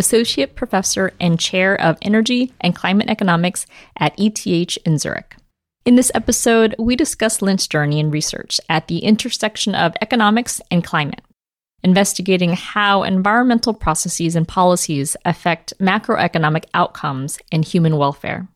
Associate Professor and Chair of Energy and Climate Economics at ETH in Zurich. In this episode, we discuss Lint's journey in research at the intersection of economics and climate, investigating how environmental processes and policies affect macroeconomic outcomes and human welfare.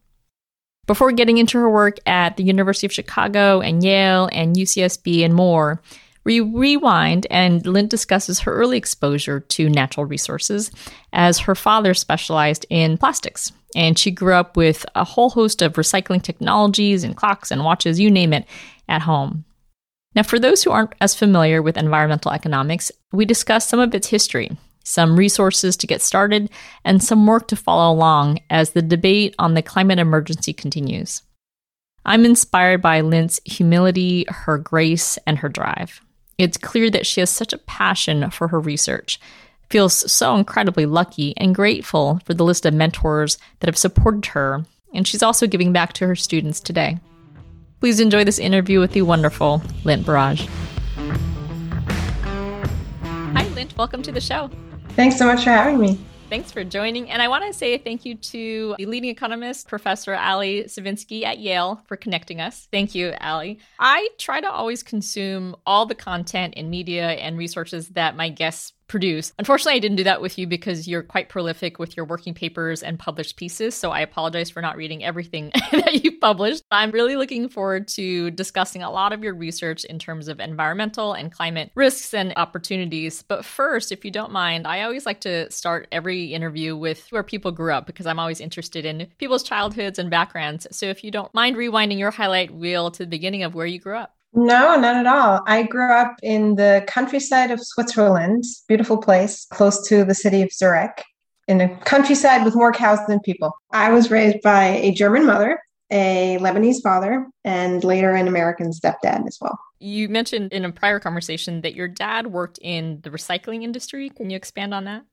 Before getting into her work at the University of Chicago and Yale and UCSB and more, we rewind and Lint discusses her early exposure to natural resources as her father specialized in plastics. And she grew up with a whole host of recycling technologies and clocks and watches, you name it, at home. Now, for those who aren't as familiar with environmental economics, we discuss some of its history, some resources to get started, and some work to follow along as the debate on the climate emergency continues. I'm inspired by Lint's humility, her grace, and her drive. It's clear that she has such a passion for her research, feels so incredibly lucky and grateful for the list of mentors that have supported her, and she's also giving back to her students today. Please enjoy this interview with the wonderful Lint Barrage. Hi, Lint. Welcome to the show. Thanks so much for having me. Thanks for joining. And I want to say thank you to the leading economist, Professor Aleh Tsyvinski at Yale, for connecting us. Thank you, Aleh. I try to always consume all the content in media and resources that my guests produce. Unfortunately, I didn't do that with you because you're quite prolific with your working papers and published pieces. So I apologize for not reading everything that you've published. I'm really looking forward to discussing a lot of your research in terms of environmental and climate risks and opportunities. But first, if you don't mind, I always like to start every interview with where people grew up because I'm always interested in people's childhoods and backgrounds. So if you don't mind rewinding your highlight reel to the beginning of where you grew up. No, not at all. I grew up in the countryside of Switzerland, beautiful place close to the city of Zurich, in a countryside with more cows than people. I was raised by a German mother, a Lebanese father, and later an American stepdad as well. You mentioned in a prior conversation that your dad worked in the recycling industry. Can you expand on that?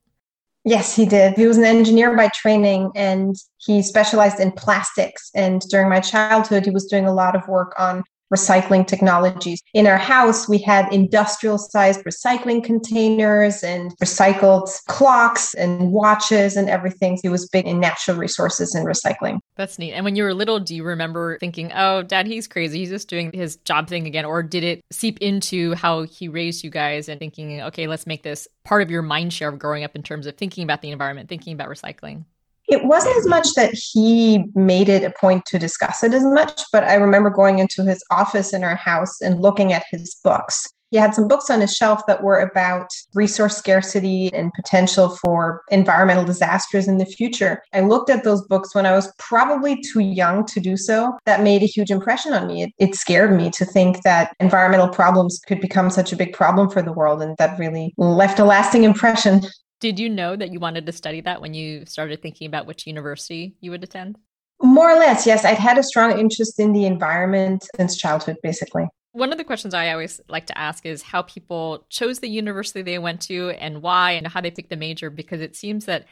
Yes, he did. He was an engineer by training and he specialized in plastics. And during my childhood, he was doing a lot of work on recycling technologies. In our house, we had industrial sized recycling containers and recycled clocks and watches and everything. He was big in natural resources and recycling. That's neat. And when you were little, do you remember thinking, oh, dad, he's crazy. He's just doing his job thing again? Or did it seep into how he raised you guys and thinking, okay, let's make this part of your mind share of growing up in terms of thinking about the environment, thinking about recycling? It wasn't as much that he made it a point to discuss it as much, but I remember going into his office in our house and looking at his books. He had some books on his shelf that were about resource scarcity and potential for environmental disasters in the future. I looked at those books when I was probably too young to do so. That made a huge impression on me. It, it scared me to think that environmental problems could become such a big problem for the world, and that really left a lasting impression. Did you know that you wanted to study that when you started thinking about which university you would attend? More or less, yes. I'd had a strong interest in the environment since childhood, basically. One of the questions I always like to ask is how people chose the university they went to and why and how they picked the major, because it seems that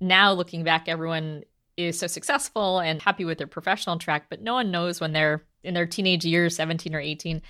now looking back, everyone is so successful and happy with their professional track, but no one knows when they're in their teenage years, 17 or 18,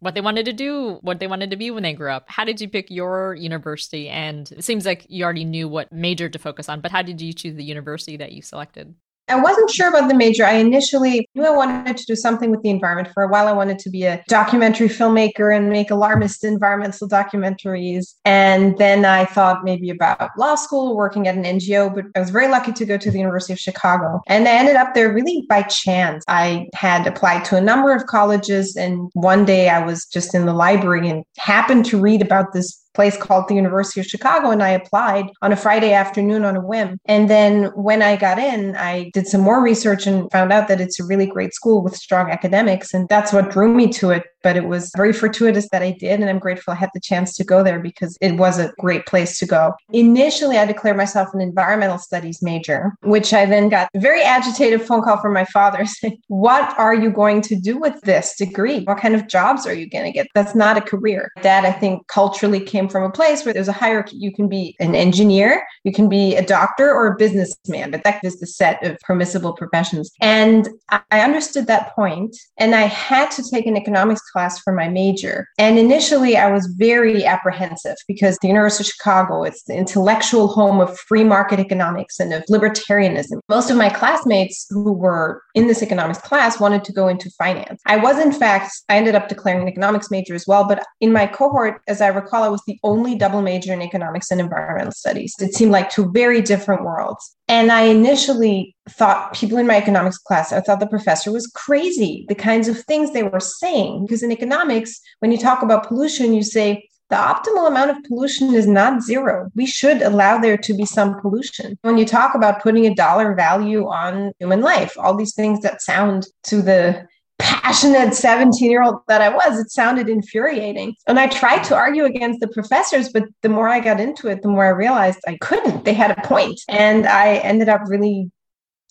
what they wanted to do, what they wanted to be when they grew up. How did you pick your university? And it seems like you already knew what major to focus on, but how did you choose the university that you selected? I wasn't sure about the major. I initially knew I wanted to do something with the environment. For a while, I wanted to be a documentary filmmaker and make alarmist environmental documentaries. And then I thought maybe about law school, working at an NGO, but I was very lucky to go to the University of Chicago. And I ended up there really by chance. I had applied to a number of colleges, and one day I was just in the library and happened to read about this place called the University of Chicago and I applied on a Friday afternoon on a whim. And then when I got in, I did some more research and found out that it's a really great school with strong academics. And that's what drew me to it but it was very fortuitous that I did. And I'm grateful I had the chance to go there because it was a great place to go. Initially, I declared myself an environmental studies major, which I then got a very agitated phone call from my father saying, What are you going to do with this degree? What kind of jobs are you going to get? That's not a career. That I think culturally came from a place where there's a hierarchy. You can be an engineer, you can be a doctor or a businessman, but that is the set of permissible professions. And I understood that point, and I had to take an economics class for my major. And initially, I was very apprehensive because the University of Chicago, it's the intellectual home of free market economics and of libertarianism. Most of my classmates who were in this economics class wanted to go into finance. I was, in fact, I ended up declaring an economics major as well. But in my cohort, as I recall, I was the only double major in economics and environmental studies. It seemed like two very different worlds. And I initially thought people in my economics class, I thought the professor was crazy, the kinds of things they were saying. Because in economics, when you talk about pollution, you say the optimal amount of pollution is not zero. We should allow there to be some pollution. When you talk about putting a dollar value on human life, all these things that sound to the passionate 17 year old that I was, it sounded infuriating. And I tried to argue against the professors, but the more I got into it, the more I realized I couldn't. They had a point. And I ended up really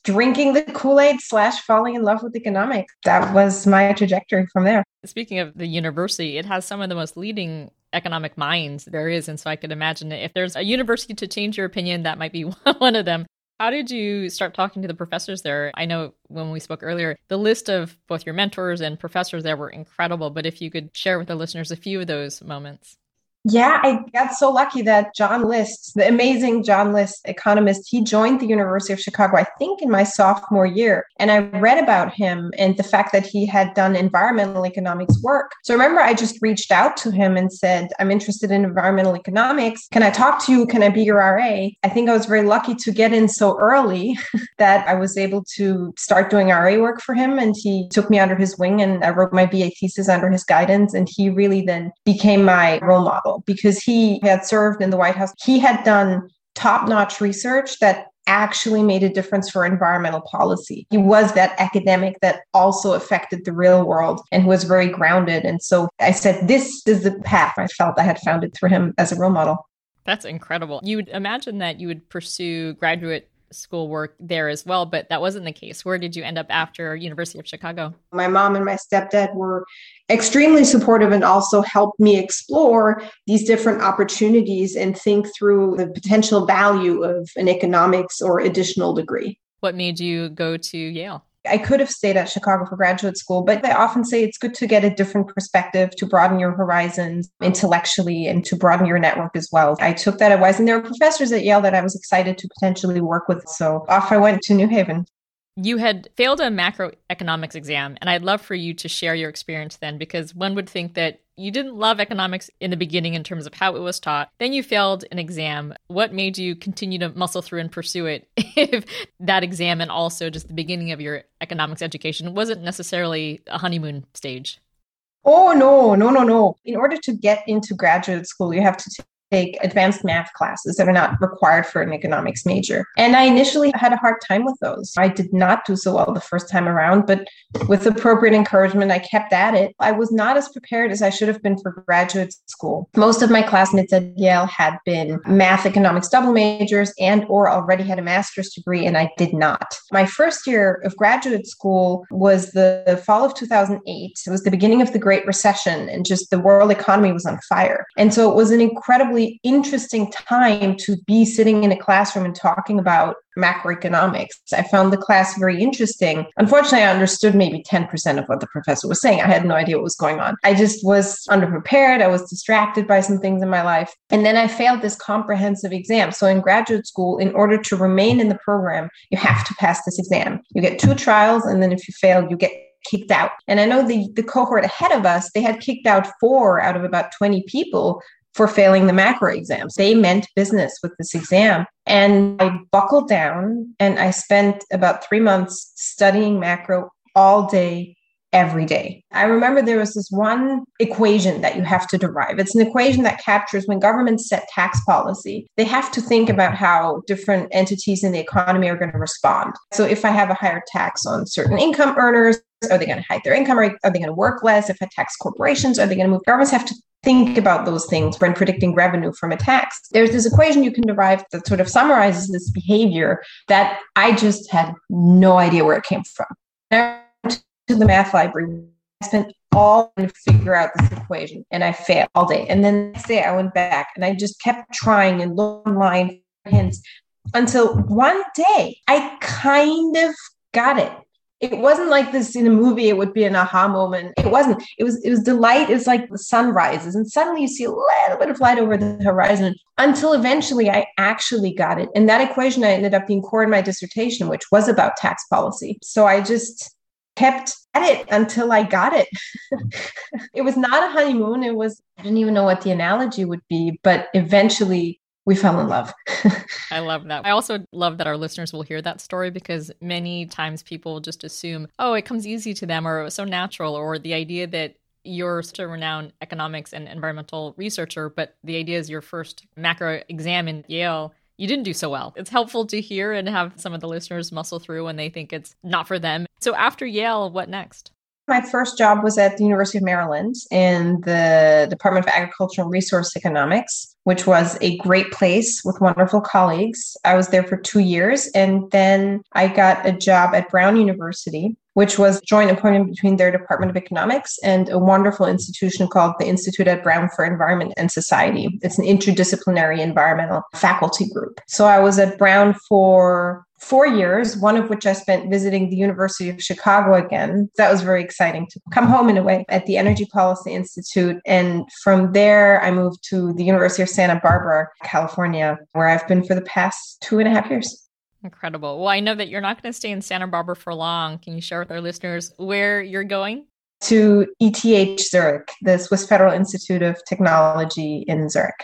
drinking the Kool-Aid slash falling in love with economics. That was my trajectory from there. Speaking of the university, it has some of the most leading economic minds there is. And so I could imagine if there's a university to change your opinion, that might be one of them. How did you start talking to the professors there? I know when we spoke earlier, the list of both your mentors and professors there were incredible, but if you could share with the listeners a few of those moments. Yeah, I got so lucky that John List, the amazing John List economist, he joined the University of Chicago, I think in my sophomore year. And I read about him and the fact that he had done environmental economics work. So remember I just reached out to him and said, I'm interested in environmental economics. Can I talk to you? Can I be your RA? I think I was very lucky to get in so early that I was able to start doing RA work for him. And he took me under his wing and I wrote my BA thesis under his guidance. And he really then became my role model because he had served in the White House. He had done top notch research that actually made a difference for environmental policy. He was that academic that also affected the real world and was very grounded. And so I said, this is the path I felt I had found it through him as a role model. That's incredible. You would imagine that you would pursue graduate school work there as well, but that wasn't the case. Where did you end up after University of Chicago? My mom and my stepdad were extremely supportive and also helped me explore these different opportunities and think through the potential value of an economics or additional degree. What made you go to Yale? I could have stayed at Chicago for graduate school, but I often say it's good to get a different perspective to broaden your horizons intellectually and to broaden your network as well. I took that advice, and there were professors at Yale that I was excited to potentially work with. So off I went to New Haven. You had failed a macroeconomics exam, and I'd love for you to share your experience then, because one would think that you didn't love economics in the beginning in terms of how it was taught. Then you failed an exam. What made you continue to muscle through and pursue it if that exam and also just the beginning of your economics education wasn't necessarily a honeymoon stage? Oh, no, no, no, no. In order to get into graduate school, you have to take advanced math classes that are not required for an economics major. And I initially had a hard time with those. I did not do so well the first time around, but with appropriate encouragement, I kept at it. I was not as prepared as I should have been for graduate school. Most of my classmates at Yale had been math economics double majors and or already had a master's degree and I did not. My first year of graduate school was the fall of 2008. It was the beginning of the Great Recession and just the world economy was on fire. And so it was an incredibly incredibly interesting time to be sitting in a classroom and talking about macroeconomics. I found the class very interesting. Unfortunately, I understood maybe 10% of what the professor was saying. I had no idea what was going on. I just was underprepared. I was distracted by some things in my life. And then I failed this comprehensive exam. So in graduate school, in order to remain in the program, you have to pass this exam. You get two trials, and then if you fail, you get kicked out. And I know the, the cohort ahead of us, they had kicked out four out of about 20 people for failing the macro exams. They meant business with this exam. And I buckled down and I spent about three months studying macro all day, every day. I remember there was this one equation that you have to derive. It's an equation that captures when governments set tax policy, they have to think about how different entities in the economy are going to respond. So if I have a higher tax on certain income earners, are they going to hide their income? Are they going to work less? If I tax corporations, are they going to move? Governments have to think about those things when predicting revenue from a tax. There's this equation you can derive that sort of summarizes this behavior that I just had no idea where it came from. I went to the math library. I spent all to figure out this equation and I failed all day. And then the next day I went back and I just kept trying and looking online hints until one day I kind of got it it wasn't like this in a movie it would be an aha moment. It wasn't. It was it was delight it's like the sun rises and suddenly you see a little bit of light over the horizon until eventually i actually got it. And that equation i ended up being core in my dissertation which was about tax policy. So i just kept at it until i got it. It was not a honeymoon it was i didn't even know what the analogy would be but eventually we fell in love. I love that. I also love that our listeners will hear that story because many times people just assume, oh, it comes easy to them or it was so natural, or the idea that you're such a renowned economics and environmental researcher, but the idea is your first macro exam in Yale you didn't do so well. It's helpful to hear and have some of the listeners muscle through when they think it's not for them. So after Yale, what next? My first job was at the University of Maryland in the Department of Agriculture and Resource Economics, which was a great place with wonderful colleagues. I was there for two years, and then I got a job at Brown University, which was joint appointment between their Department of Economics and a wonderful institution called the Institute at Brown for Environment and Society. It's an interdisciplinary environmental faculty group. So I was at Brown for four years, one of which I spent visiting the University of Chicago again. That was very exciting to come home in a way at the Energy Policy Institute. And from there, I moved to the University of Santa Barbara, California, where I've been for the past two and a half years. Incredible. Well, I know that you're not going to stay in Santa Barbara for long. Can you share with our listeners where you're going? To ETH Zurich, the Swiss Federal Institute of Technology in Zurich.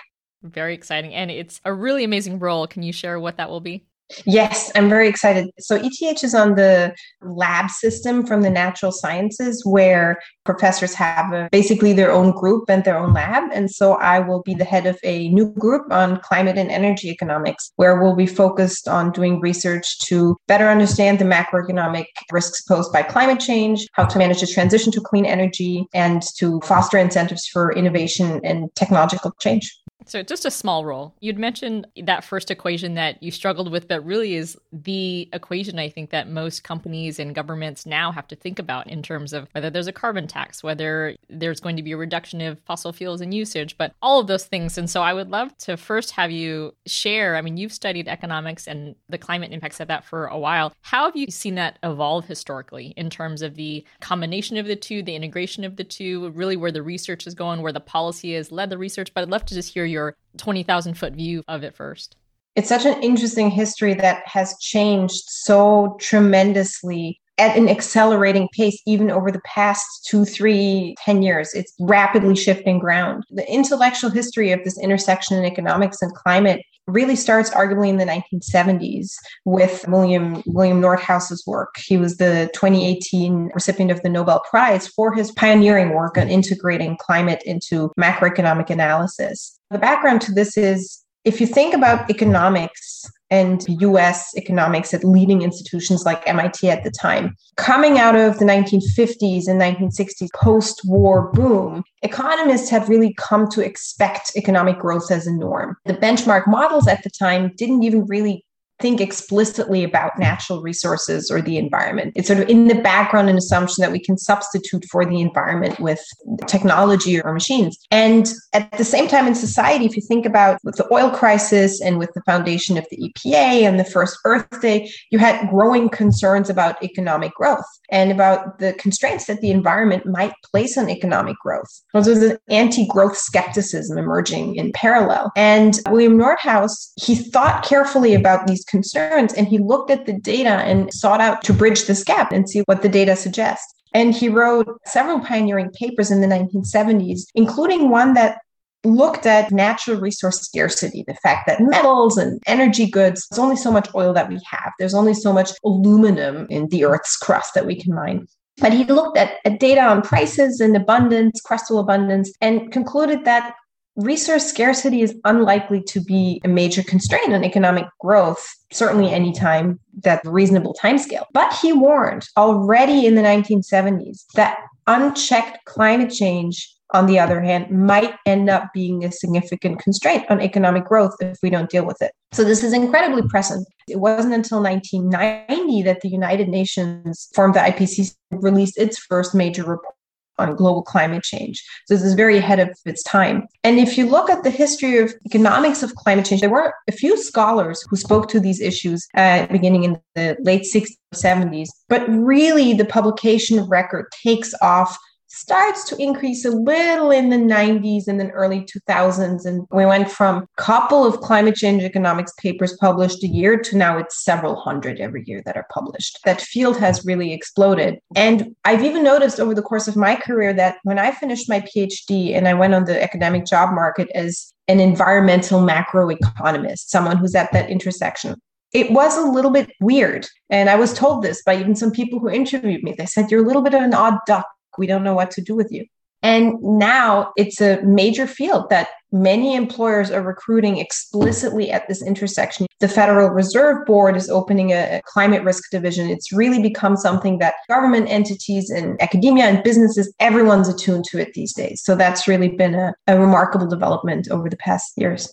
Very exciting. And it's a really amazing role. Can you share what that will be? Yes, I'm very excited. So ETH is on the lab system from the natural sciences where professors have a, basically their own group and their own lab. And so I will be the head of a new group on climate and energy economics, where we'll be focused on doing research to better understand the macroeconomic risks posed by climate change, how to manage the transition to clean energy, and to foster incentives for innovation and technological change. So, just a small role. You'd mentioned that first equation that you struggled with, but really is the equation I think that most companies and governments now have to think about in terms of whether there's a carbon tax, whether there's going to be a reduction of fossil fuels and usage, but all of those things. And so, I would love to first have you share. I mean, you've studied economics and the climate impacts of that for a while. How have you seen that evolve historically in terms of the combination of the two, the integration of the two, really where the research is going, where the policy has led the research? But I'd love to just hear your 20,000 foot view of it first? It's such an interesting history that has changed so tremendously at an accelerating pace, even over the past two, three, ten years. It's rapidly shifting ground. The intellectual history of this intersection in economics and climate really starts arguably in the 1970s with William William Nordhaus's work. He was the 2018 recipient of the Nobel Prize for his pioneering work on integrating climate into macroeconomic analysis. The background to this is if you think about economics and US economics at leading institutions like MIT at the time. Coming out of the 1950s and 1960s post war boom, economists had really come to expect economic growth as a norm. The benchmark models at the time didn't even really think explicitly about natural resources or the environment. It's sort of in the background an assumption that we can substitute for the environment with technology or machines. And at the same time in society, if you think about with the oil crisis and with the foundation of the EPA and the first Earth Day, you had growing concerns about economic growth and about the constraints that the environment might place on economic growth. So there's an anti-growth skepticism emerging in parallel. And William Nordhaus, he thought carefully about these concerns and he looked at the data and sought out to bridge this gap and see what the data suggests. And he wrote several pioneering papers in the 1970s, including one that looked at natural resource scarcity, the fact that metals and energy goods, there's only so much oil that we have. There's only so much aluminum in the Earth's crust that we can mine. But he looked at, at data on prices and abundance, crustal abundance, and concluded that resource scarcity is unlikely to be a major constraint on economic growth, certainly anytime that reasonable timescale. But he warned already in the 1970s that unchecked climate change on the other hand, might end up being a significant constraint on economic growth if we don't deal with it. So this is incredibly present. It wasn't until 1990 that the United Nations formed the IPCC released its first major report on global climate change. So this is very ahead of its time. And if you look at the history of economics of climate change, there were a few scholars who spoke to these issues uh, beginning in the late 60s, 70s. But really, the publication record takes off starts to increase a little in the 90s and then early 2000s and we went from a couple of climate change economics papers published a year to now it's several hundred every year that are published that field has really exploded and i've even noticed over the course of my career that when i finished my phd and i went on the academic job market as an environmental macroeconomist someone who's at that intersection it was a little bit weird. And I was told this by even some people who interviewed me. They said, You're a little bit of an odd duck we don't know what to do with you. And now it's a major field that many employers are recruiting explicitly at this intersection. The Federal Reserve Board is opening a, climate risk division. It's really become something that government entities and academia and businesses, everyone's attuned to it these days. So that's really been a, a remarkable development over the past years.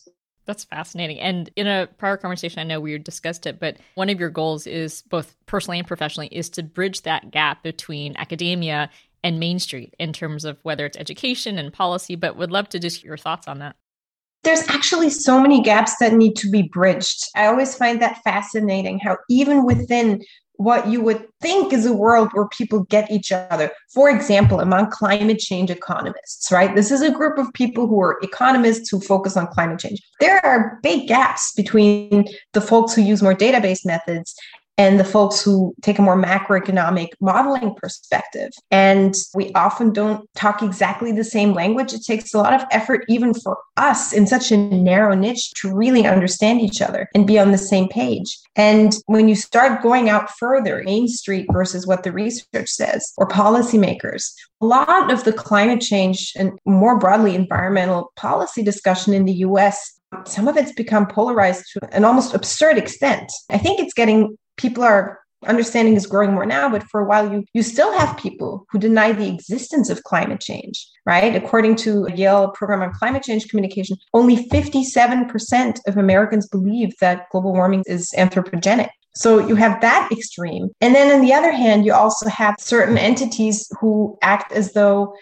That's fascinating. And in a prior conversation, I know we discussed it, but one of your goals is both personally and professionally is to bridge that gap between academia and Main Street in terms of whether it's education and policy, but would love to just hear your thoughts on that. There's actually so many gaps that need to be bridged. I always find that fascinating how, even within what you would think is a world where people get each other. For example, among climate change economists, right? This is a group of people who are economists who focus on climate change. There are big gaps between the folks who use more database methods and the folks who take a more macroeconomic modeling perspective. And we often don't talk exactly the same language. It takes a lot of effort, even for us in such a narrow niche, to really understand each other and be on the same page. And when you start going out further, Main Street versus what the research says, or policymakers, a lot of the climate change and more broadly environmental policy discussion in the US some of it's become polarized to an almost absurd extent. I think it's getting people are understanding is growing more now but for a while you you still have people who deny the existence of climate change right? According to a yale program on climate change communication only 57% of americans believe that global warming is anthropogenic. So you have that extreme. And then on the other hand you also have certain entities who act as though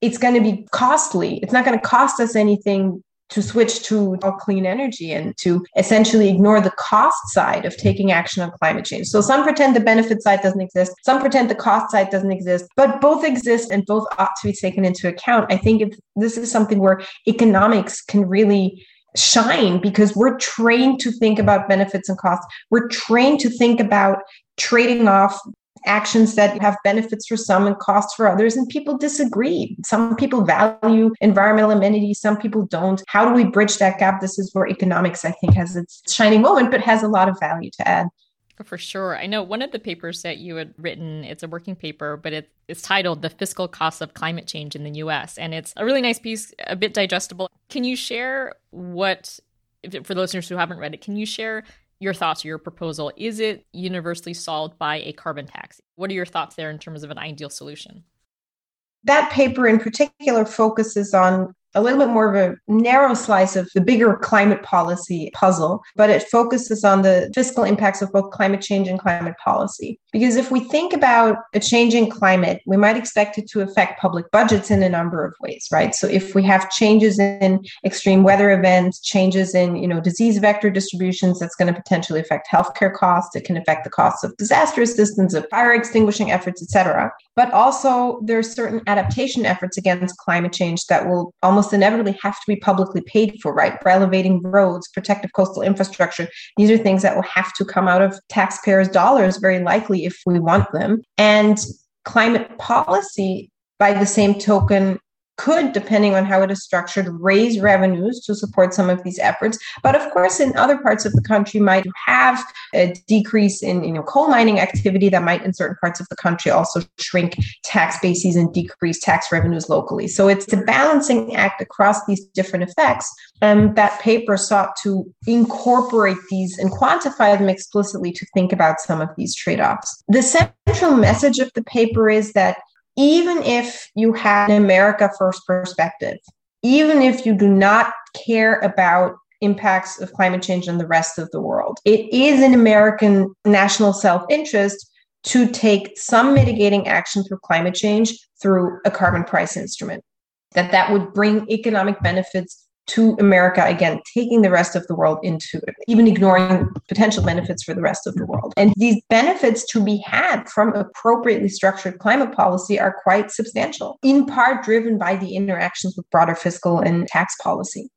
it's going to be costly. It's not going to cost us anything to switch to all clean energy and to essentially ignore the cost side of taking action on climate change. So some pretend the benefit side doesn't exist, some pretend the cost side doesn't exist, but both exist and both ought to be taken into account. I think if this is something where economics can really shine because we're trained to think about benefits and costs. We're trained to think about trading off actions that have benefits for some and costs for others, and people disagree. Some people value environmental amenities, some people don't. How do we bridge that gap? This is where economics, I think, has its shining moment, but has a lot of value to add. For sure. I know one of the papers that you had written, it's a working paper, but it, it's titled The Fiscal Costs of Climate Change in the US. And it's a really nice piece, a bit digestible. Can you share what, for listeners who haven't read it, can you share your thoughts or your proposal. Is it universally solved by a carbon tax? What are your thoughts there in terms of an ideal solution? That paper in particular focuses on a little bit more of a narrow slice of the bigger climate policy puzzle, but it focuses on the fiscal impacts of both climate change and climate policy. Because if we think about a changing climate, we might expect it to affect public budgets in a number of ways, right? So if we have changes in extreme weather events, changes in, you know, disease vector distributions, that's going to potentially affect healthcare costs. It can affect the costs of disaster assistance, of fire extinguishing efforts, et cetera. But also there's certain adaptation efforts against climate change that will almost inevitably have to be publicly paid for, right? For elevating roads, protective coastal infrastructure. These are things that will have to come out of taxpayers' dollars, very likely, if we want them. And climate policy, by the same token, could, depending on how it is structured, raise revenues to support some of these efforts. But of course, in other parts of the country, might have a decrease in you know coal mining activity that might, in certain parts of the country, also shrink tax bases and decrease tax revenues locally. So it's a balancing act across these different effects. And that paper sought to incorporate these and quantify them explicitly to think about some of these trade-offs. The central message of the paper is that even if you have an America first perspective, even if you do not care about impacts of climate change on the rest of the world, it is an American national self interest to take some mitigating action through climate change through a carbon price instrument. That that would bring economic benefits to America, again, taking the rest of the world into it, even ignoring potential benefits for the rest of the world. And these benefits to be had from appropriately structured climate policy are quite substantial, in part driven by the interactions with broader fiscal and tax policy.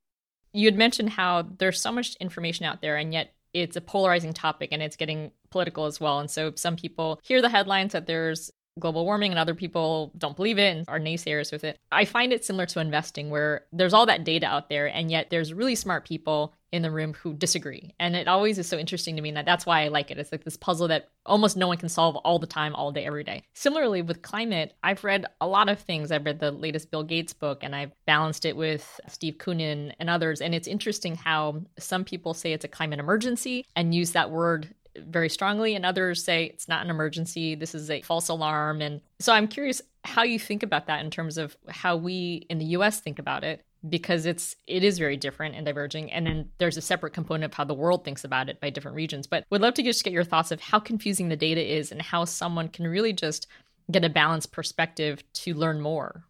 You had mentioned how there's so much information out there, and yet it's a polarizing topic and it's getting political as well. And so some people hear the headlines that there's global warming and other people don't believe it and are naysayers with it. I find it similar to investing where there's all that data out there and yet there's really smart people in the room who disagree. And it always is so interesting to me that that's why I like it. It's like this puzzle that almost no one can solve all the time, all day, every day. Similarly with climate, I've read a lot of things. I've read the latest Bill Gates book and I've balanced it with Steve Koonin and others. And it's interesting how some people say it's a climate emergency and use that word very strongly, and others say it's not an emergency. This is a false alarm. And so I'm curious how you think about that in terms of how we in the US think about it because it's it is very different and diverging and then there's a separate component of how the world thinks about it by different regions but would love to just get your thoughts of how confusing the data is and how someone can really just get a balanced perspective to learn more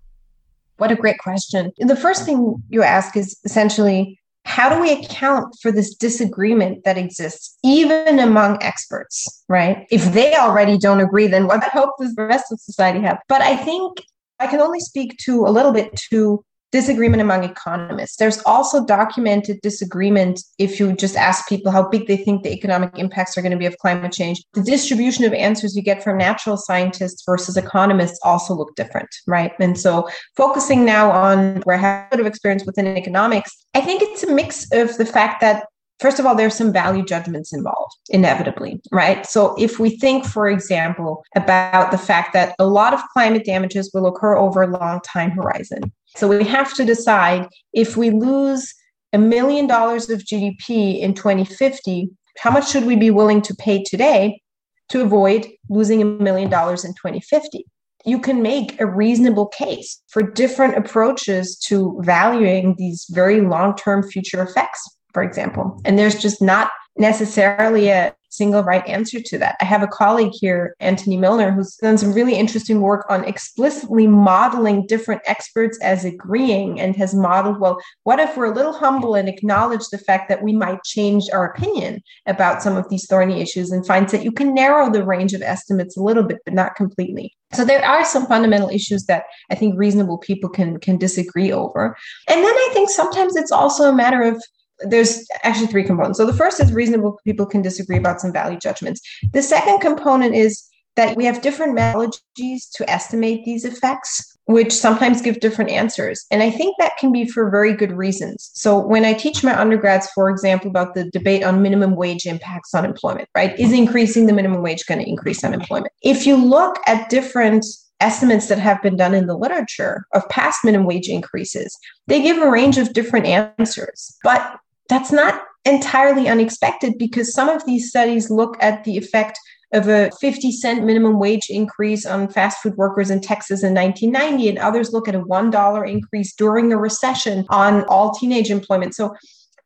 what a great question the first thing you ask is essentially how do we account for this disagreement that exists even among experts right? If they already don't agree then what hope does the rest of society have. But i think i can only speak to a little bit to disagreement among economists. There's also documented disagreement if you just ask people how big they think the economic impacts are going to be of climate change. The distribution of answers you get from natural scientists versus economists also look different, right? And so focusing now on where I have a bit of experience within economics, I think it's a mix of the fact that First of all, there's some value judgments involved, inevitably, right? So, if we think, for example, about the fact that a lot of climate damages will occur over a long time horizon, so we have to decide if we lose a million dollars of GDP in 2050, how much should we be willing to pay today to avoid losing a million dollars in 2050? You can make a reasonable case for different approaches to valuing these very long term future effects, for example. And there's just not necessarily a single right answer to that. I have a colleague here, Antony Millner, who's done some really interesting work on explicitly modeling different experts as agreeing and has modeled, well, what if we're a little humble and acknowledge the fact that we might change our opinion about some of these thorny issues and finds that you can narrow the range of estimates a little bit, but not completely. So there are some fundamental issues that I think reasonable people can can disagree over. And then I think sometimes it's also a matter of there's actually three components. So the first is reasonable people can disagree about some value judgments. The second component is that we have different methodologies to estimate these effects, which sometimes give different answers. And I think that can be for very good reasons. So when I teach my undergrads, for example, about the debate on minimum wage impacts on employment, right? Is increasing the minimum wage going to increase unemployment? If you look at different estimates that have been done in the literature of past minimum wage increases, they give a range of different answers. But that's not entirely unexpected because some of these studies look at the effect of a 50 cent minimum wage increase on fast food workers in Texas in 1990, and others look at a $1 increase during a recession on all teenage employment. So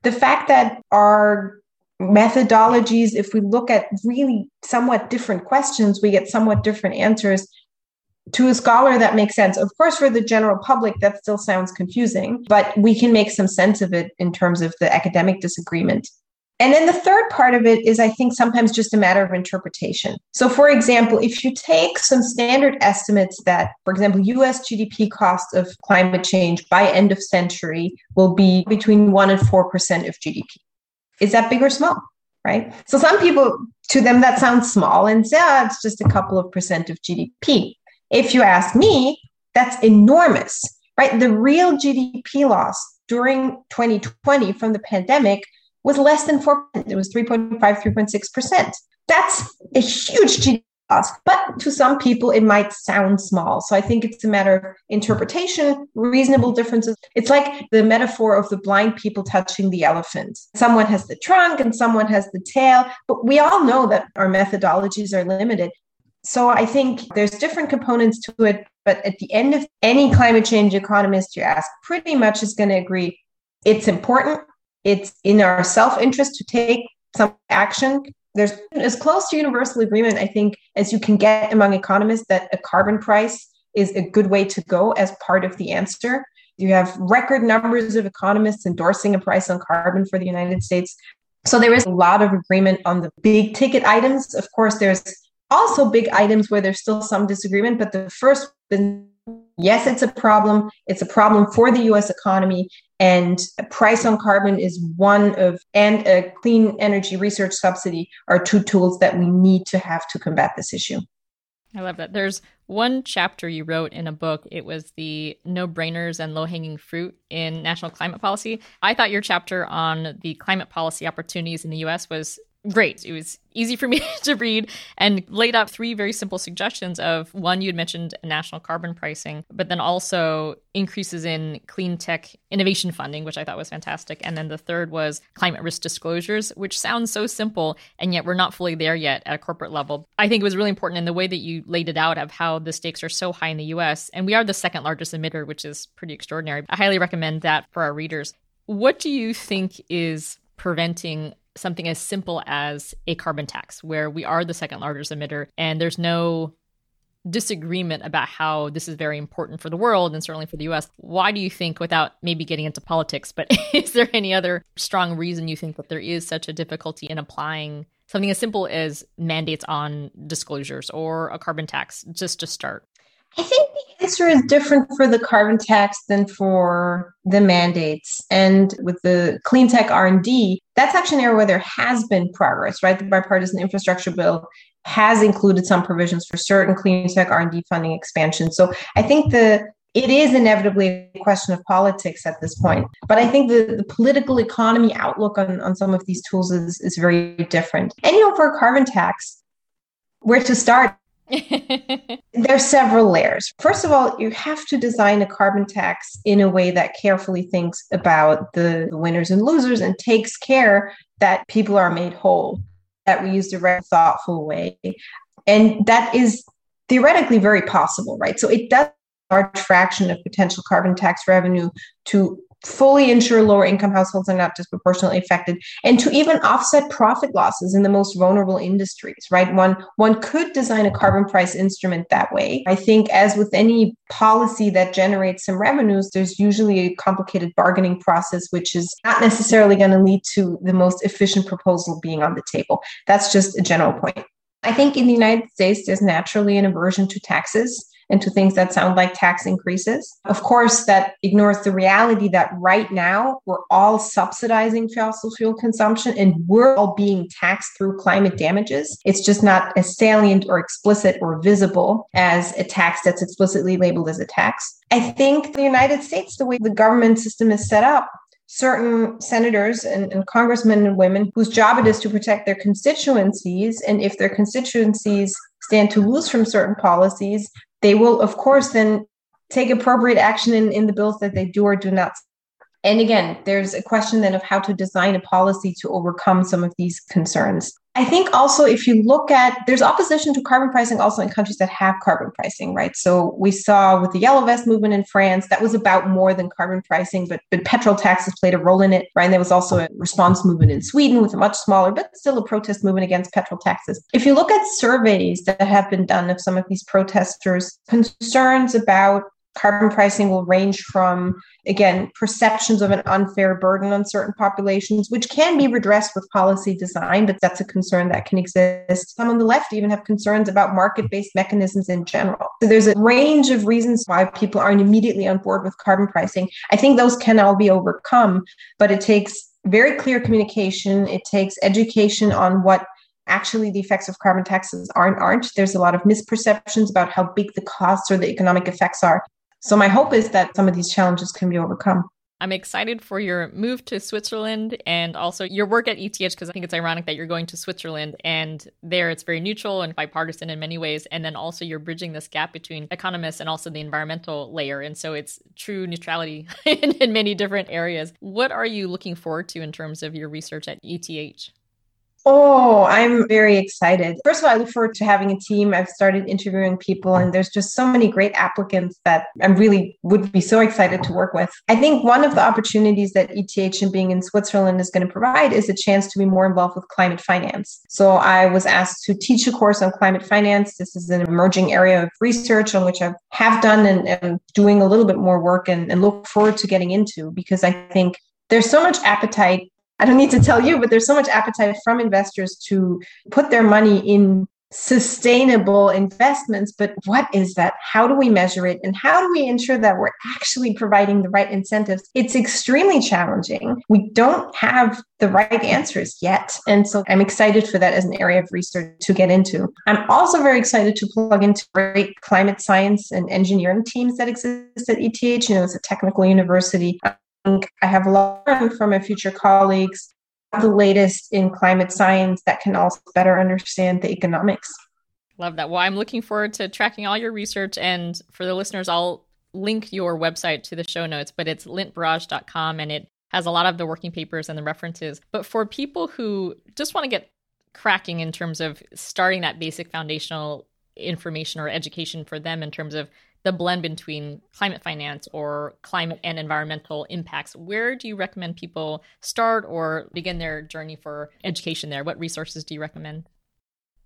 the fact that our methodologies, if we look at really somewhat different questions, we get somewhat different answers. To a scholar, that makes sense. Of course, for the general public, that still sounds confusing, but we can make some sense of it in terms of the academic disagreement. And then the third part of it is, I think, sometimes just a matter of interpretation. So, for example, if you take some standard estimates that, for example, US GDP costs of climate change by end of century will be between 1% and 4% of GDP. Is that big or small? Right. So, some people, to them, that sounds small and oh, it's just a couple of percent of GDP. If you ask me, that's enormous, right? The real GDP loss during 2020 from the pandemic was less than 4%. It was 3.5, 3.6%. That's a huge GDP loss. But to some people, it might sound small. So I think it's a matter of interpretation, reasonable differences. It's like the metaphor of the blind people touching the elephant. Someone has the trunk and someone has the tail. But we all know that our methodologies are limited. So I think there's different components to it. But at the end of any climate change economist you ask, pretty much is going to agree it's important it's in our self interest to take some action. There's as close to universal agreement, I think, as you can get among economists that a carbon price is a good way to go as part of the answer. You have record numbers of economists endorsing a price on carbon for the United States. So there is a lot of agreement on the big ticket items. Of course, there's also big items where there's still some disagreement, but the first yes, it's a problem. It's a problem for the US economy. And a price on carbon is one of, and a clean energy research subsidy are two tools that we need to have to combat this issue. I love that. There's one chapter you wrote in a book. It was the no brainers and low hanging fruit in national climate policy. I thought your chapter on the climate policy opportunities in the US was great. It was easy for me to read and laid out three very simple suggestions of one you had mentioned national carbon pricing, but then also increases in clean tech innovation funding, which I thought was fantastic. And then the third was climate risk disclosures, which sounds so simple and yet we're not fully there yet at a corporate level. I think it was really important in the way that you laid it out of how the stakes are so high in the US and we are the second largest emitter, which is pretty extraordinary. I highly recommend that for our readers. What do you think is preventing something as simple as a carbon tax, where we are the second largest emitter and there's no disagreement about how this is very important for the world and certainly for the US. Why do you think, without maybe getting into politics, but is there any other strong reason you think that there is such a difficulty in applying something as simple as mandates on disclosures or a carbon tax just to start? I think the answer is different for the carbon tax than for the mandates. And with the clean tech R&D, that's actually an area where there has been progress, right? The bipartisan infrastructure bill has included some provisions for certain clean tech R&D funding expansion. So I think the it is inevitably a question of politics at this point. But I think the, the political economy outlook on, on some of these tools is, is very different. And you know, for a carbon tax, where to start There's several layers. First of all, you have to design a carbon tax in a way that carefully thinks about the winners and losers and takes care that people are made whole, that we use the right thoughtful way. And that is theoretically very possible, right? So it does large fraction of potential carbon tax revenue to fully ensure lower income households are not disproportionately affected and to even offset profit losses in the most vulnerable industries right? One one could design a carbon price instrument that way. I think as with any policy that generates some revenues there's usually a complicated bargaining process which is not necessarily going to lead to the most efficient proposal being on the table. That's just a general point. I think in the United States, there's naturally an aversion to taxes and to things that sound like tax increases. Of course, that ignores the reality that right now we're all subsidizing fossil fuel consumption and we're all being taxed through climate damages. It's just not as salient or explicit or visible as a tax that's explicitly labeled as a tax. I think the United States, the way the government system is set up, certain senators and, and, congressmen and women whose job it is to protect their constituencies. And if their constituencies stand to lose from certain policies, they will, of course, then take appropriate action in, in the bills that they do or do not. And again, there's a question then of how to design a policy to overcome some of these concerns. I think also if you look at there's opposition to carbon pricing also in countries that have carbon pricing, right? So we saw with the yellow vest movement in France, that was about more than carbon pricing, but but petrol taxes played a role in it, right? And there was also a response movement in Sweden with a much smaller, but still a protest movement against petrol taxes. If you look at surveys that have been done of some of these protesters, concerns about Carbon pricing will range from, again, perceptions of an unfair burden on certain populations, which can be redressed with policy design, but that's a concern that can exist. Some on the left even have concerns about market based mechanisms in general. So there's a range of reasons why people aren't immediately on board with carbon pricing. I think those can all be overcome, but it takes very clear communication, it takes education on what actually the effects of carbon taxes aren't aren't there's a lot of misperceptions about how big the costs or the economic effects are so my hope is that some of these challenges can be overcome. I'm excited for your move to Switzerland and also your work at ETH because I think it's ironic that you're going to Switzerland and there it's very neutral and bipartisan in many ways. And then also you're bridging this gap between economists and also the environmental layer. And so it's true neutrality in, in many different areas. What are you looking forward to in terms of your research at ETH? Oh, I'm very excited. First of all, I look forward to having a team. I've started interviewing people, and there's just so many great applicants that I really would be so excited to work with. I think one of the opportunities that ETH and being in Switzerland is going to provide is a chance to be more involved with climate finance. So I was asked to teach a course on climate finance. This is an emerging area of research on which I have done and am doing a little bit more work and, and look forward to getting into because I think there's so much appetite I don't need to tell you, but there's so much appetite from investors to put their money in sustainable investments. But what is that? How do we measure it? And how do we ensure that we're actually providing the right incentives? It's extremely challenging. We don't have the right answers yet. And so I'm excited for that as an area of research to get into. I'm also very excited to plug into great climate science and engineering teams that exist at ETH. You know, it's a technical university. I have learned from my future colleagues the latest in climate science that can also better understand the economics. Love that. Well, I'm looking forward to tracking all your research. And for the listeners, I'll link your website to the show notes, but it's lintbarrage.com and it has a lot of the working papers and the references. But for people who just want to get cracking in terms of starting that basic foundational information or education for them in terms of the blend between climate finance or climate and environmental impacts. Where do you recommend people start or begin their journey for education there? What resources do you recommend?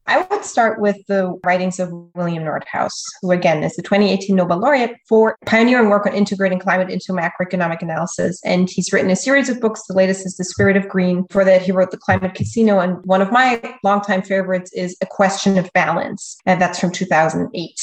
I would start with the writings of William Nordhaus, who again is the 2018 Nobel laureate for pioneering work on integrating climate into macroeconomic analysis. And he's written a series of books. The latest is The Spirit of Green. For that, he wrote The Climate Casino. And one of my longtime favorites is A Question of Balance. And that's from 2008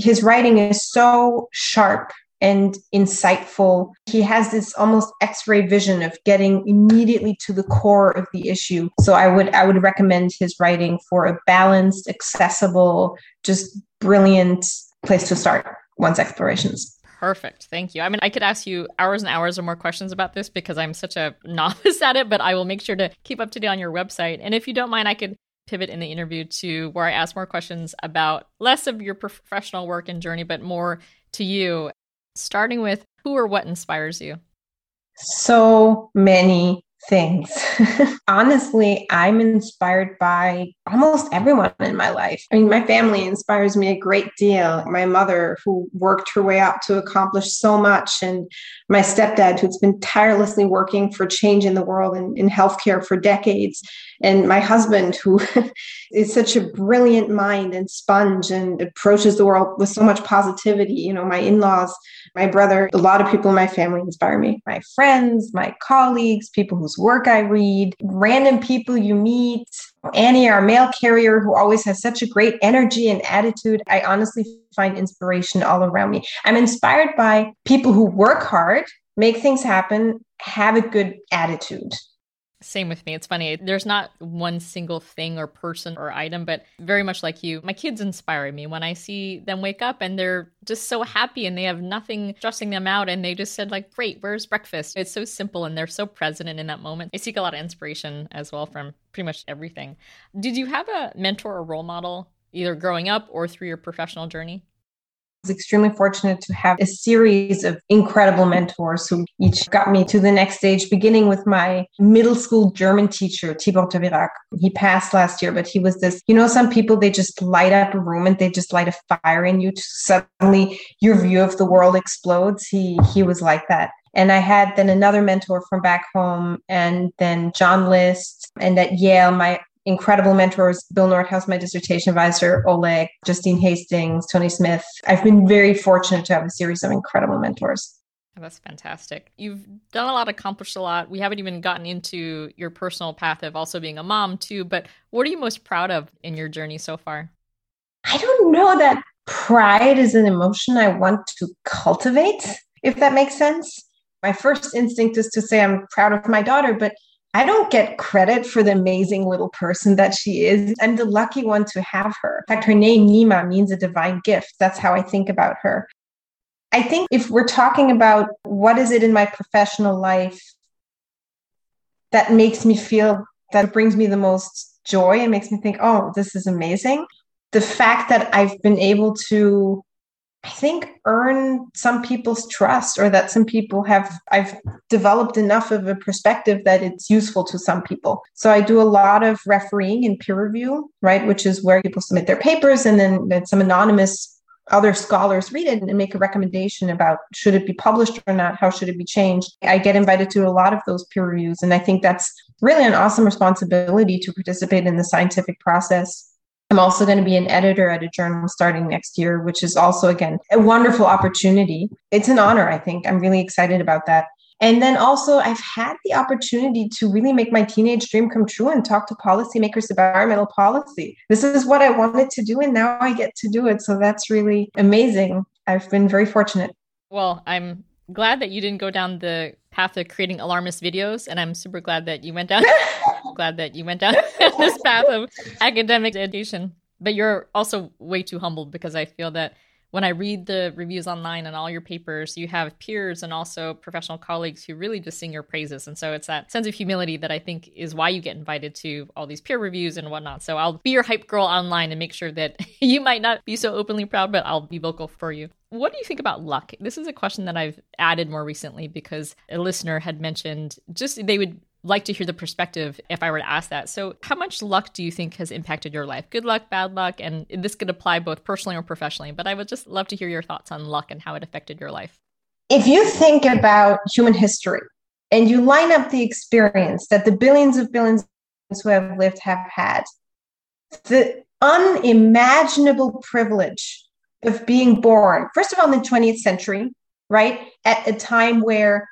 his writing is so sharp and insightful. He has this almost x-ray vision of getting immediately to the core of the issue. So I would I would recommend his writing for a balanced, accessible, just brilliant place to start one's explorations. Perfect. Thank you. I mean, I could ask you hours and hours of more questions about this because I'm such a novice at it, but I will make sure to keep up to date on your website. And if you don't mind, I could pivot in the interview to where I ask more questions about less of your professional work and journey, but more to you, starting with who or what inspires you? So many things. Honestly, I'm inspired by almost everyone in my life. I mean, my family inspires me a great deal. My mother, who worked her way up to accomplish so much, and my stepdad, who's been tirelessly working for change in the world and in healthcare for decades, and my husband, who is such a brilliant mind and sponge and approaches the world with so much positivity. You know, my in laws, my brother, a lot of people in my family inspire me. My friends, my colleagues, people whose work I read, random people you meet. Annie, our mail carrier, who always has such a great energy and attitude. I honestly find inspiration all around me. I'm inspired by people who work hard, make things happen, have a good attitude. Same with me. It's funny. There's not one single thing or person or item, but very much like you, my kids inspire me when I see them wake up and they're just so happy and they have nothing stressing them out. And they just said, like, great, where's breakfast? It's so simple and they're so present in that moment. I seek a lot of inspiration as well from pretty much everything. Did you have a mentor or role model either growing up or through your professional journey? Was extremely fortunate to have a series of incredible mentors who each got me to the next stage, beginning with my middle school German teacher, Tibor de Virac. He passed last year, but he was this, you know, some people, they just light up a room and they just light a fire in you. Suddenly your view of the world explodes. He, he was like that. And I had then another mentor from back home, and then John List, and at Yale, my incredible mentors Bill Nordhaus, my dissertation advisor, Aleh, Justine Hastings, Tony Smith. I've been very fortunate to have a series of incredible mentors. That's fantastic. You've done a lot, accomplished a lot. We haven't even gotten into your personal path of also being a mom, too. But what are you most proud of in your journey so far? I don't know that pride is an emotion I want to cultivate, if that makes sense. My first instinct is to say I'm proud of my daughter, but I don't get credit for the amazing little person that she is. I'm the lucky one to have her. In fact, her name, Nima, means a divine gift. That's how I think about her. I think if we're talking about what is it in my professional life that makes me feel that brings me the most joy and makes me think, oh, this is amazing. The fact that I've been able to I think earn some people's trust or that some people have I've developed enough of a perspective that it's useful to some people. So I do a lot of refereeing and peer review, right, which is where people submit their papers and then, then some anonymous other scholars read it and make a recommendation about should it be published or not how should it be changed i get invited to a lot of those peer reviews and i think that's really an awesome responsibility to participate in the scientific process I'm also going to be an editor at a journal starting next year, which is also, again, a wonderful opportunity. It's an honor, I think. I'm really excited about that. And then also, I've had the opportunity to really make my teenage dream come true and talk to policymakers about environmental policy. This is what I wanted to do, and now I get to do it. So that's really amazing. I've been very fortunate. Well, I'm glad that you didn't go down the path of creating alarmist videos, and I'm super glad that you went down. glad that you went down this path of academic education. But you're also way too humble because I feel that when I read the reviews online and all your papers, you have peers and also professional colleagues who really just sing your praises. And so it's that sense of humility that I think is why you get invited to all these peer reviews and whatnot. So I'll be your hype girl online and make sure that you might not be so openly proud, but I'll be vocal for you. What do you think about luck? This is a question that I've added more recently because a listener had mentioned just they would like to hear the perspective if I were to ask that. So, how much luck do you think has impacted your life? Good luck, bad luck? And this could apply both personally or professionally, but I would just love to hear your thoughts on luck and how it affected your life. If you think about human history and you line up the experience that the billions of billions who have lived have had, the unimaginable privilege of being born, first of all, in the 20th century, right? At a time where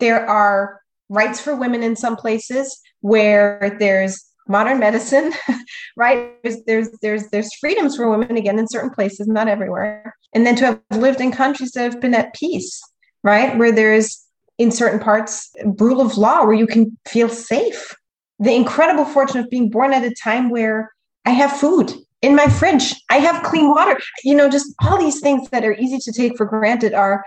there are rights for women in some places where there's modern medicine right? There's, there's there's there's freedoms for women again in certain places not everywhere. And then to have lived in countries that have been at peace right? Where there's in certain parts rule of law where you can feel safe. The incredible fortune of being born at a time where i have food in my fridge. I have clean water. You know just all these things that are easy to take for granted are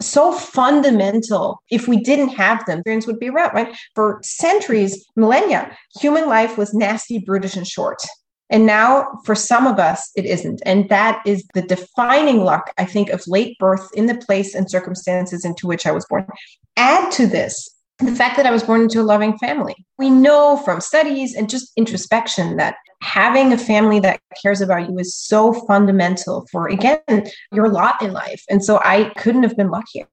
so fundamental. If we didn't have them, experience would be around, right? For centuries, millennia, human life was nasty, brutish, and short. And now, for some of us, it isn't. And that is the defining luck, I think, of late birth in the place and circumstances into which I was born. Add to this the fact that I was born into a loving family. We know from studies and just introspection that having a family that cares about you is so fundamental for, again, your lot in life. And so I couldn't have been luckier.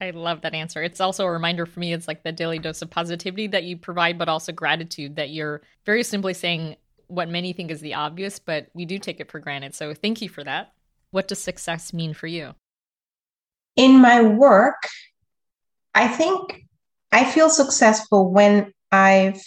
I love that answer. It's also a reminder for me. It's like the daily dose of positivity that you provide, but also gratitude that you're very simply saying what many think is the obvious, but we do take it for granted. So thank you for that. What does success mean for you? In my work, I think I feel successful when I've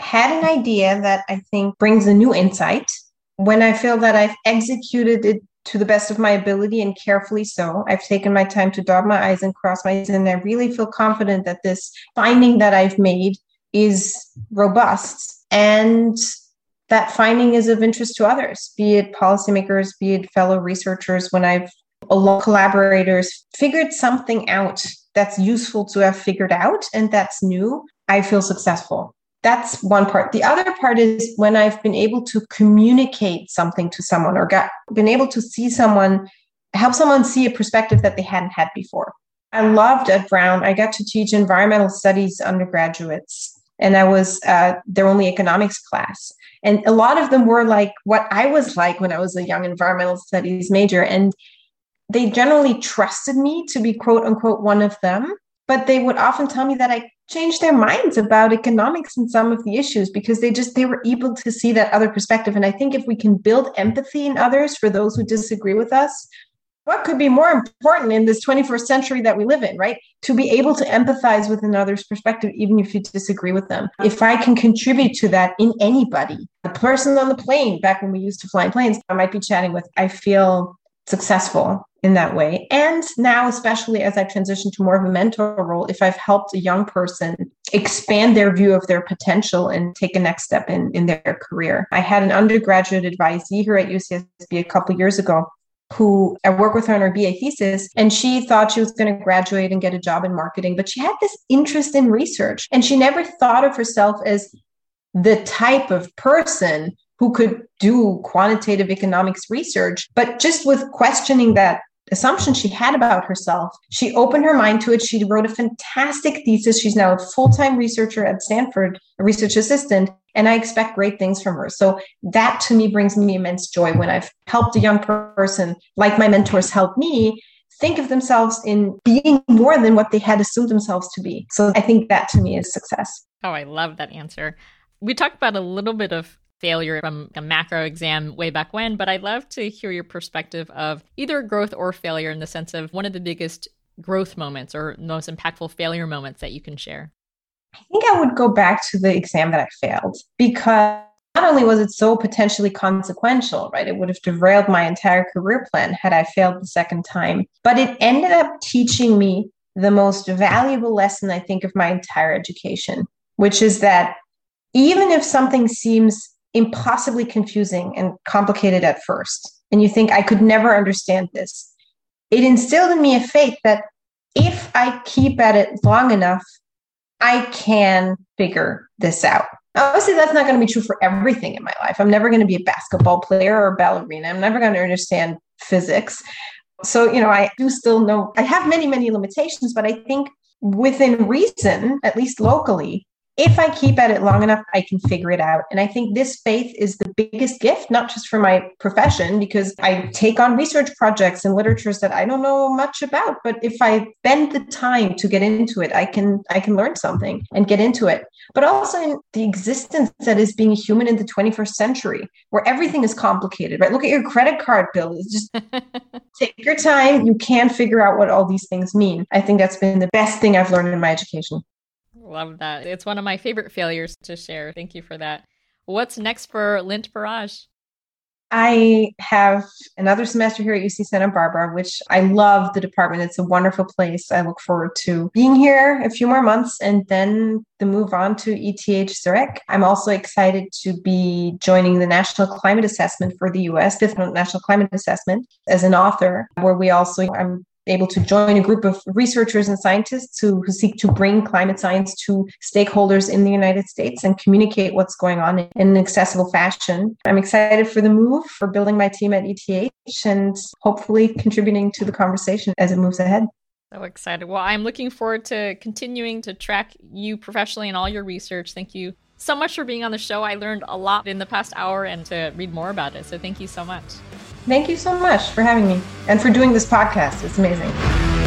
had an idea that I think brings a new insight, when I feel that I've executed it to the best of my ability and carefully so. I've taken my time to dot my I's and cross my T's, and I really feel confident that this finding that I've made is robust and that finding is of interest to others, be it policymakers, be it fellow researchers, when I've along collaborators figured something out that's useful to have figured out and that's new, I feel successful. that's one part. The other part is when I've been able to communicate something to someone or got been able to see someone, help someone see a perspective that they hadn't had before. I loved at Brown. I got to teach environmental studies undergraduates, and I was uh, their only economics class. And a lot of them were like what I was like when I was a young environmental studies major. And they generally trusted me to be quote unquote one of them but they would often tell me that I changed their minds about economics and some of the issues because they just they were able to see that other perspective and I think if we can build empathy in others for those who disagree with us what could be more important in this 21st century that we live in, right? To be able to empathize with another's perspective, even if you disagree with them. If I can contribute to that in anybody, the person on the plane, back when we used to fly in planes, I might be chatting with, I feel successful in that way. And now, especially as I transition to more of a mentor role, if I've helped a young person expand their view of their potential and take a next step in, in their career. I had an undergraduate advisee here at UCSB a couple years ago who I worked with her on her BA thesis, and she thought she was going to graduate and get a job in marketing, but she had this interest in research, and she never thought of herself as the type of person who could do quantitative economics research. But just with questioning that assumption she had about herself, she opened her mind to it. She wrote a fantastic thesis. She's now a full time researcher at Stanford, a research assistant, and I expect great things from her. So that to me brings me immense joy when I've helped a young person, like my mentors helped me, think of themselves in being more than what they had assumed themselves to be. So I think that to me is success. Oh, I love that answer. We talked about a little bit of failure from a macro exam way back when, but I'd love to hear your perspective of either growth or failure in the sense of one of the biggest growth moments or most impactful failure moments that you can share. I think I would go back to the exam that I failed because not only was it so potentially consequential, right? It would have derailed my entire career plan had I failed the second time, but it ended up teaching me the most valuable lesson I think of my entire education, which is that even if something seems impossibly confusing and complicated at first. And you think, I could never understand this. It instilled in me a faith that if I keep at it long enough, I can figure this out. Obviously, that's not going to be true for everything in my life. I'm never going to be a basketball player or a ballerina. I'm never going to understand physics. So, you know, I do still know I have many, many limitations, but I think within reason, at least locally, if I keep at it long enough, I can figure it out. And I think this faith is the biggest gift, not just for my profession, because I take on research projects and literatures that I don't know much about. But if I spend the time to get into it, I can I can learn something and get into it. But also in the existence that is being human in the 21st century, where everything is complicated, right? Look at your credit card bill. It's just take your time. You can figure out what all these things mean. I think that's been the best thing I've learned in my education. Love that. It's one of my favorite failures to share. Thank you for that. What's next for Lint Barrage? I have another semester here at UC Santa Barbara, which I love the department. It's a wonderful place. I look forward to being here a few more months and then the move on to ETH Zurich. I'm also excited to be joining the National Climate Assessment for the US, fifth National Climate Assessment, as an author, where we also, I'm able to join a group of researchers and scientists who, who seek to bring climate science to stakeholders in the United States and communicate what's going on in an accessible fashion. I'm excited for the move, for building my team at ETH, and hopefully contributing to the conversation as it moves ahead. So excited. Well, I'm looking forward to continuing to track you professionally and all your research. Thank you so much for being on the show. I learned a lot in the past hour and to read more about it. So thank you so much. Thank you so much for having me and for doing this podcast. It's amazing.